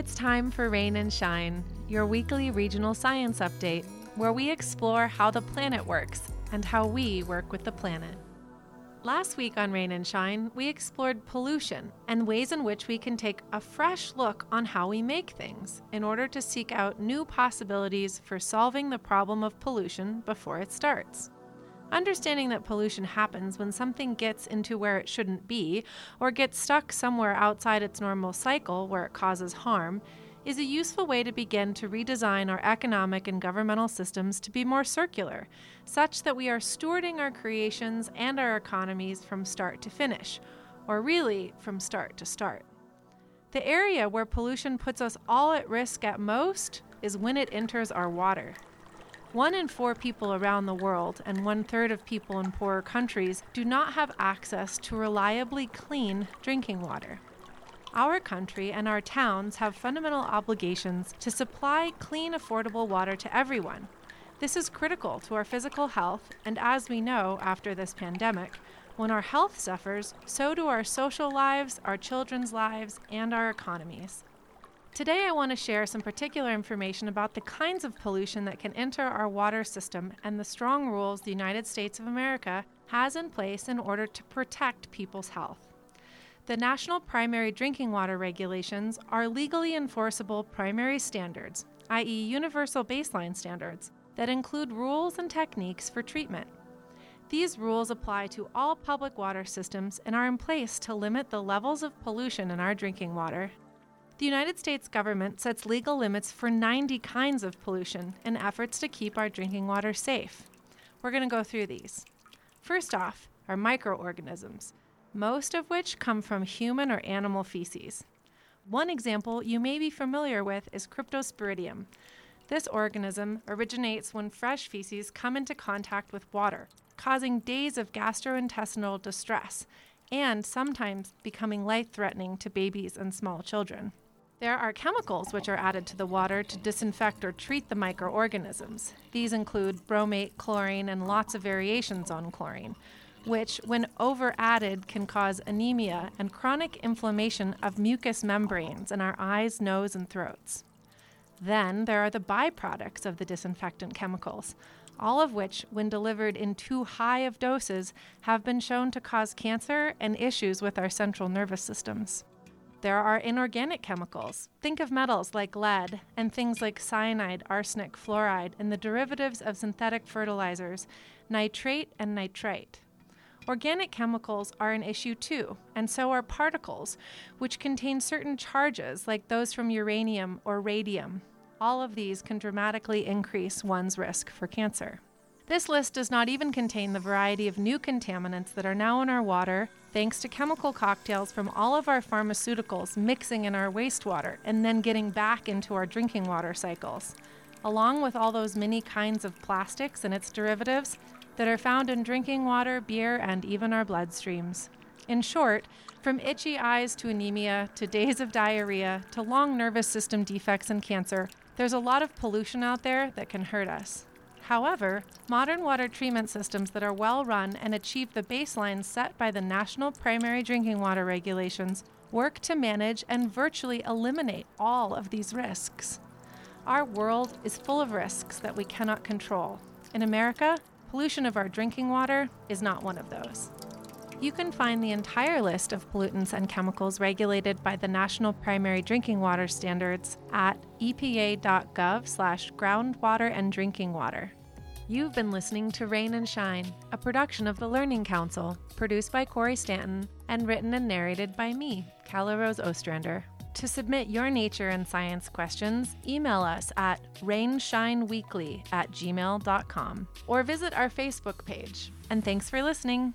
it's time for Rain and Shine, your weekly regional science update, where we explore how the planet works and how we work with the planet. Last week on Rain and Shine, we explored pollution and ways in which we can take a fresh look on how we make things in order to seek out new possibilities for solving the problem of pollution before it starts. Understanding that pollution happens when something gets into where it shouldn't be or gets stuck somewhere outside its normal cycle where it causes harm is a useful way to begin to redesign our economic and governmental systems to be more circular, such that we are stewarding our creations and our economies from start to finish, or really from start to start. The area where pollution puts us all at risk at most is when it enters our water. One in four people around the world and one third of people in poorer countries do not have access to reliably clean drinking water. Our country and our towns have fundamental obligations to supply clean, affordable water to everyone. This is critical to our physical health, and as we know after this pandemic, when our health suffers, so do our social lives, our children's lives, and our economies. Today, I want to share some particular information about the kinds of pollution that can enter our water system and the strong rules the United States of America has in place in order to protect people's health. The National Primary Drinking Water Regulations are legally enforceable primary standards, i.e., universal baseline standards, that include rules and techniques for treatment. These rules apply to all public water systems and are in place to limit the levels of pollution in our drinking water. The United States government sets legal limits for 90 kinds of pollution in efforts to keep our drinking water safe. We're going to go through these. First off, are microorganisms most of which come from human or animal feces. One example you may be familiar with is Cryptosporidium. This organism originates when fresh feces come into contact with water, causing days of gastrointestinal distress and sometimes becoming life threatening to babies and small children. There are chemicals which are added to the water to disinfect or treat the microorganisms. These include bromate, chlorine, and lots of variations on chlorine which, when over added, can cause anemia and chronic inflammation of mucous membranes in our eyes, nose, and throats. Then there are the byproducts of the disinfectant chemicals, all of which, when delivered in too high of doses, have been shown to cause cancer and issues with our central nervous systems. There are inorganic chemicals. Think of metals like lead and things like cyanide, arsenic, fluoride, and the derivatives of synthetic fertilizers, nitrate and nitrite. Organic chemicals are an issue too, and so are particles, which contain certain charges like those from uranium or radium. All of these can dramatically increase one's risk for cancer. This list does not even contain the variety of new contaminants that are now in our water, thanks to chemical cocktails from all of our pharmaceuticals mixing in our wastewater and then getting back into our drinking water cycles. Along with all those many kinds of plastics and its derivatives, that are found in drinking water, beer, and even our bloodstreams. In short, from itchy eyes to anemia, to days of diarrhea, to long nervous system defects and cancer, there's a lot of pollution out there that can hurt us. However, modern water treatment systems that are well run and achieve the baselines set by the National Primary Drinking Water Regulations work to manage and virtually eliminate all of these risks. Our world is full of risks that we cannot control. In America, Pollution of our drinking water is not one of those. You can find the entire list of pollutants and chemicals regulated by the National Primary Drinking Water Standards at epa.gov slash groundwater and drinking water. You've been listening to Rain and Shine, a production of the Learning Council, produced by Corey Stanton and written and narrated by me, Calla Rose Ostrander. To submit your nature and science questions, email us at rainshineweekly at gmail.com or visit our Facebook page. And thanks for listening.